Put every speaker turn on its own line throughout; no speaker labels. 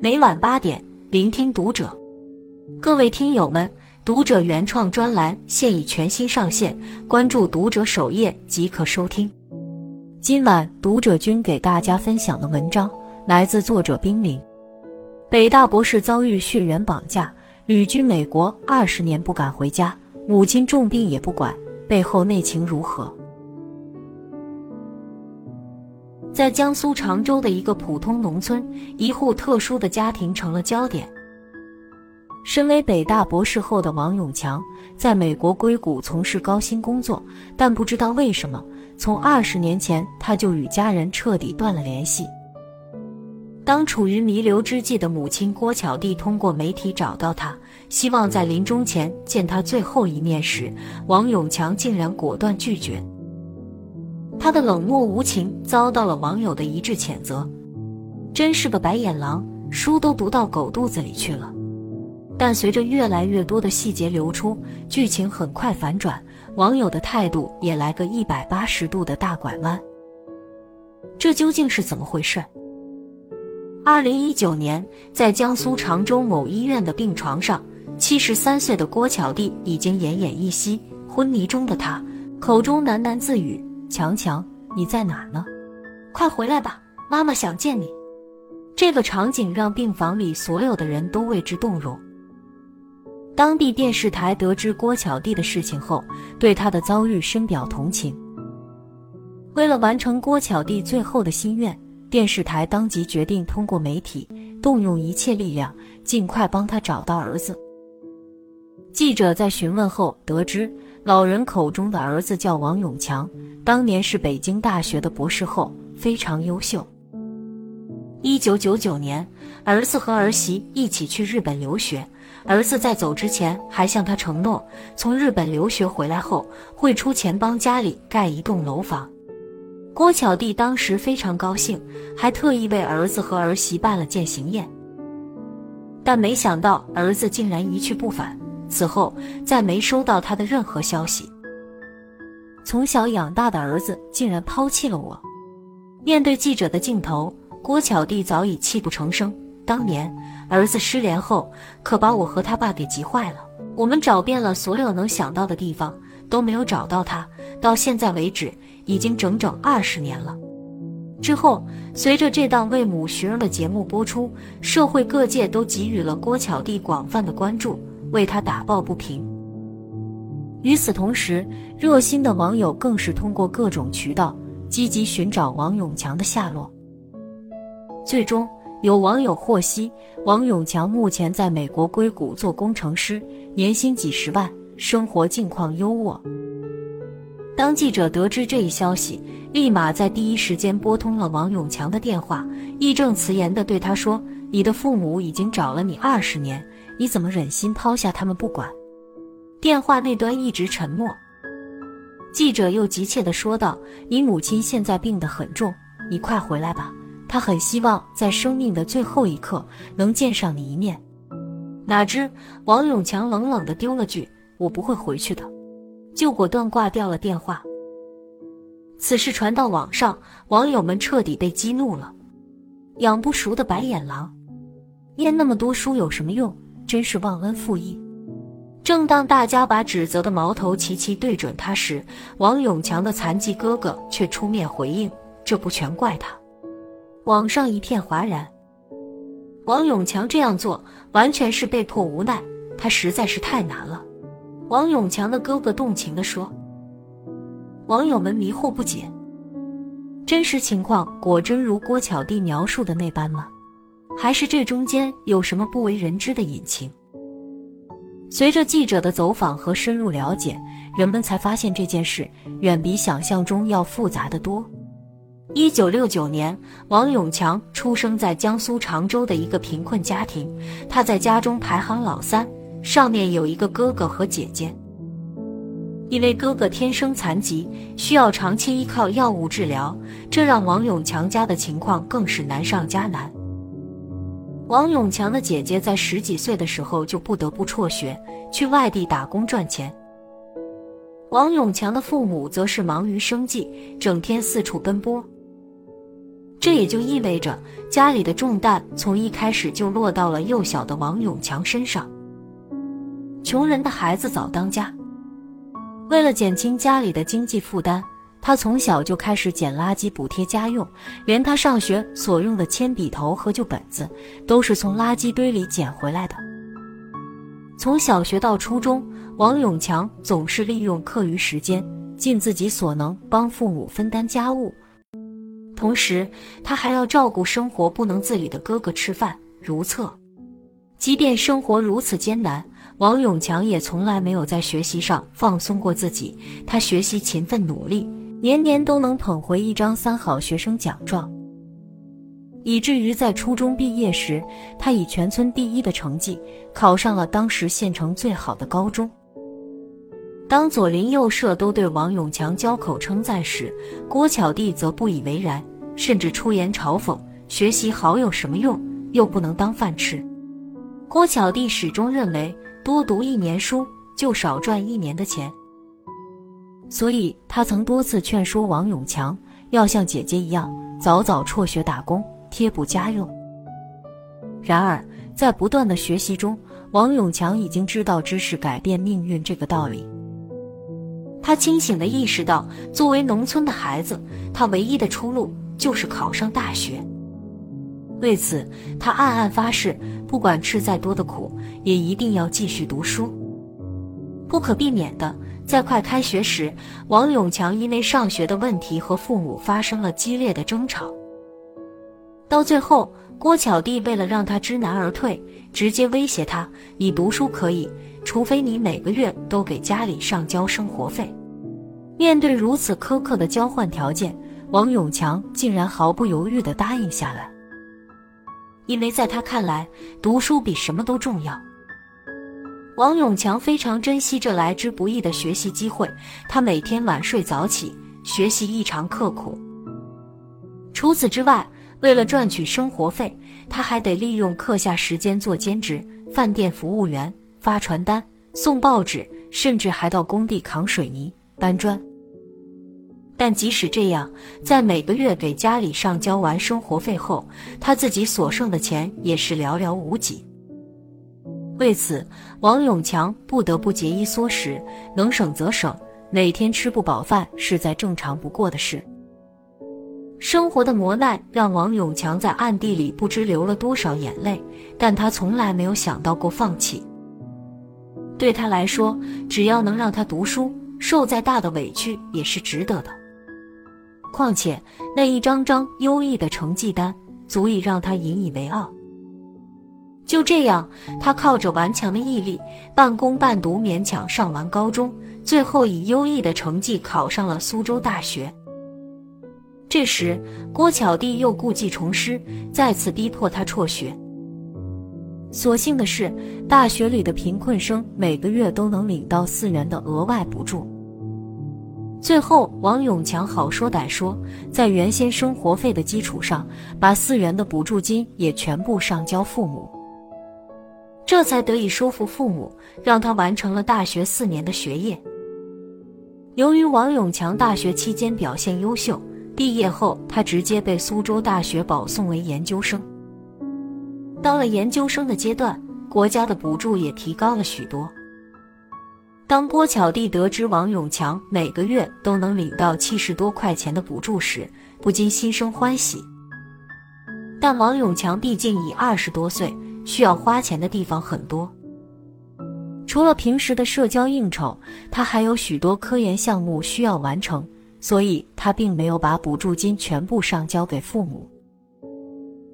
每晚八点，聆听读者。各位听友们，读者原创专栏现已全新上线，关注读者首页即可收听。今晚读者君给大家分享的文章来自作者冰凌。北大博士遭遇血缘绑架，旅居美国二十年不敢回家，母亲重病也不管，背后内情如何？在江苏常州的一个普通农村，一户特殊的家庭成了焦点。身为北大博士后的王永强，在美国硅谷从事高薪工作，但不知道为什么，从二十年前他就与家人彻底断了联系。当处于弥留之际的母亲郭巧娣通过媒体找到他，希望在临终前见他最后一面时，王永强竟然果断拒绝。他的冷漠无情遭到了网友的一致谴责，真是个白眼狼，书都读到狗肚子里去了。但随着越来越多的细节流出，剧情很快反转，网友的态度也来个一百八十度的大拐弯。这究竟是怎么回事？二零一九年，在江苏常州某医院的病床上，七十三岁的郭巧娣已经奄奄一息，昏迷中的她口中喃喃自语。强强，你在哪呢？快回来吧，妈妈想见你。这个场景让病房里所有的人都为之动容。当地电视台得知郭巧娣的事情后，对她的遭遇深表同情。为了完成郭巧娣最后的心愿，电视台当即决定通过媒体，动用一切力量，尽快帮她找到儿子。记者在询问后得知。老人口中的儿子叫王永强，当年是北京大学的博士后，非常优秀。一九九九年，儿子和儿媳一起去日本留学，儿子在走之前还向他承诺，从日本留学回来后会出钱帮家里盖一栋楼房。郭巧娣当时非常高兴，还特意为儿子和儿媳办了践行宴，但没想到儿子竟然一去不返。此后再没收到他的任何消息。从小养大的儿子竟然抛弃了我。面对记者的镜头，郭巧娣早已泣不成声。当年儿子失联后，可把我和他爸给急坏了。我们找遍了所有能想到的地方，都没有找到他。到现在为止，已经整整二十年了。之后，随着这档为母寻儿的节目播出，社会各界都给予了郭巧娣广泛的关注。为他打抱不平。与此同时，热心的网友更是通过各种渠道积极寻找王永强的下落。最终，有网友获悉，王永强目前在美国硅谷做工程师，年薪几十万，生活境况优渥。当记者得知这一消息，立马在第一时间拨通了王永强的电话，义正辞严地对他说：“你的父母已经找了你二十年。”你怎么忍心抛下他们不管？电话那端一直沉默。记者又急切地说道：“你母亲现在病得很重，你快回来吧。她很希望在生命的最后一刻能见上你一面。”哪知王永强冷冷地丢了句：“我不会回去的。”就果断挂掉了电话。此事传到网上，网友们彻底被激怒了。养不熟的白眼狼，念那么多书有什么用？真是忘恩负义！正当大家把指责的矛头齐齐对准他时，王永强的残疾哥哥却出面回应：“这不全怪他。”网上一片哗然。王永强这样做完全是被迫无奈，他实在是太难了。王永强的哥哥动情地说。网友们迷惑不解：真实情况果真如郭巧娣描述的那般吗？还是这中间有什么不为人知的隐情？随着记者的走访和深入了解，人们才发现这件事远比想象中要复杂的多。一九六九年，王永强出生在江苏常州的一个贫困家庭，他在家中排行老三，上面有一个哥哥和姐姐。因为哥哥天生残疾，需要长期依靠药物治疗，这让王永强家的情况更是难上加难。王永强的姐姐在十几岁的时候就不得不辍学去外地打工赚钱。王永强的父母则是忙于生计，整天四处奔波。这也就意味着家里的重担从一开始就落到了幼小的王永强身上。穷人的孩子早当家，为了减轻家里的经济负担，他从小就开始捡垃圾补贴家用，连他上学所用的铅笔头和旧本子，都是从垃圾堆里捡回来的。从小学到初中，王永强总是利用课余时间，尽自己所能帮父母分担家务。同时，他还要照顾生活不能自理的哥哥吃饭、如厕。即便生活如此艰难，王永强也从来没有在学习上放松过自己。他学习勤奋努力，年年都能捧回一张三好学生奖状，以至于在初中毕业时，他以全村第一的成绩考上了当时县城最好的高中。当左邻右舍都对王永强交口称赞时，郭巧娣则不以为然，甚至出言嘲讽：“学习好有什么用？又不能当饭吃。”郭巧娣始终认为，多读一年书就少赚一年的钱，所以他曾多次劝说王永强要像姐姐一样早早辍学打工贴补家用。然而，在不断的学习中，王永强已经知道知识改变命运这个道理。他清醒地意识到，作为农村的孩子，他唯一的出路就是考上大学。为此，他暗暗发誓，不管吃再多的苦，也一定要继续读书。不可避免的，在快开学时，王永强因为上学的问题和父母发生了激烈的争吵。到最后，郭巧娣为了让他知难而退，直接威胁他：“你读书可以，除非你每个月都给家里上交生活费。”面对如此苛刻的交换条件，王永强竟然毫不犹豫地答应下来，因为在他看来，读书比什么都重要。王永强非常珍惜这来之不易的学习机会，他每天晚睡早起，学习异常刻苦。除此之外，为了赚取生活费，他还得利用课下时间做兼职，饭店服务员、发传单、送报纸，甚至还到工地扛水泥、搬砖。但即使这样，在每个月给家里上交完生活费后，他自己所剩的钱也是寥寥无几。为此，王永强不得不节衣缩食，能省则省，每天吃不饱饭是再正常不过的事。生活的磨难让王永强在暗地里不知流了多少眼泪，但他从来没有想到过放弃。对他来说，只要能让他读书，受再大的委屈也是值得的。况且那一张张优异的成绩单足以让他引以为傲。就这样，他靠着顽强的毅力，半工半读，勉强上完高中，最后以优异的成绩考上了苏州大学。这时，郭巧娣又故技重施，再次逼迫他辍学。所幸的是，大学里的贫困生每个月都能领到四元的额外补助。最后，王永强好说歹说，在原先生活费的基础上，把四元的补助金也全部上交父母，这才得以说服父母，让他完成了大学四年的学业。由于王永强大学期间表现优秀，毕业后他直接被苏州大学保送为研究生。到了研究生的阶段，国家的补助也提高了许多。当郭巧娣得知王永强每个月都能领到七十多块钱的补助时，不禁心生欢喜。但王永强毕竟已二十多岁，需要花钱的地方很多。除了平时的社交应酬，他还有许多科研项目需要完成，所以他并没有把补助金全部上交给父母。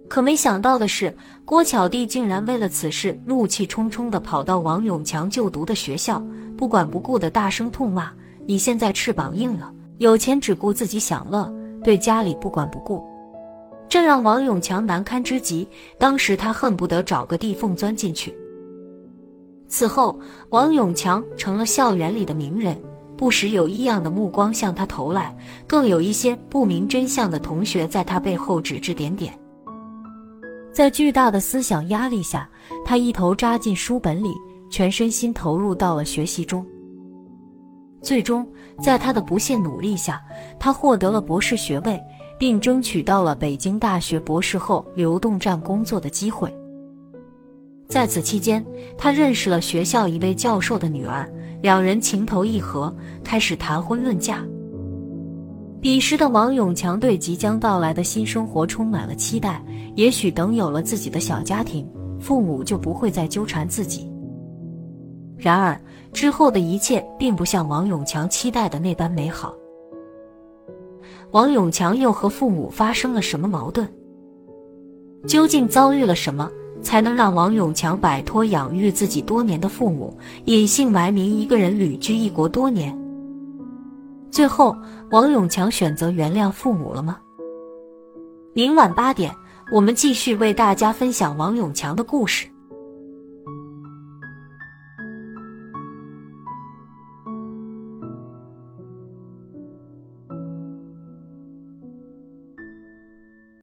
可没想到的是，郭巧弟竟然为了此事怒气冲冲地跑到王永强就读的学校。不管不顾的大声痛骂：“你现在翅膀硬了，有钱只顾自己享乐，对家里不管不顾。”这让王永强难堪之极。当时他恨不得找个地缝钻进去。此后，王永强成了校园里的名人，不时有异样的目光向他投来，更有一些不明真相的同学在他背后指指点点。在巨大的思想压力下，他一头扎进书本里。全身心投入到了学习中，最终在他的不懈努力下，他获得了博士学位，并争取到了北京大学博士后流动站工作的机会。在此期间，他认识了学校一位教授的女儿，两人情投意合，开始谈婚论嫁。彼时的王永强对即将到来的新生活充满了期待，也许等有了自己的小家庭，父母就不会再纠缠自己。然而之后的一切并不像王永强期待的那般美好。王永强又和父母发生了什么矛盾？究竟遭遇了什么，才能让王永强摆脱养育自己多年的父母，隐姓埋名一个人旅居异国多年？最后，王永强选择原谅父母了吗？明晚八点，我们继续为大家分享王永强的故事。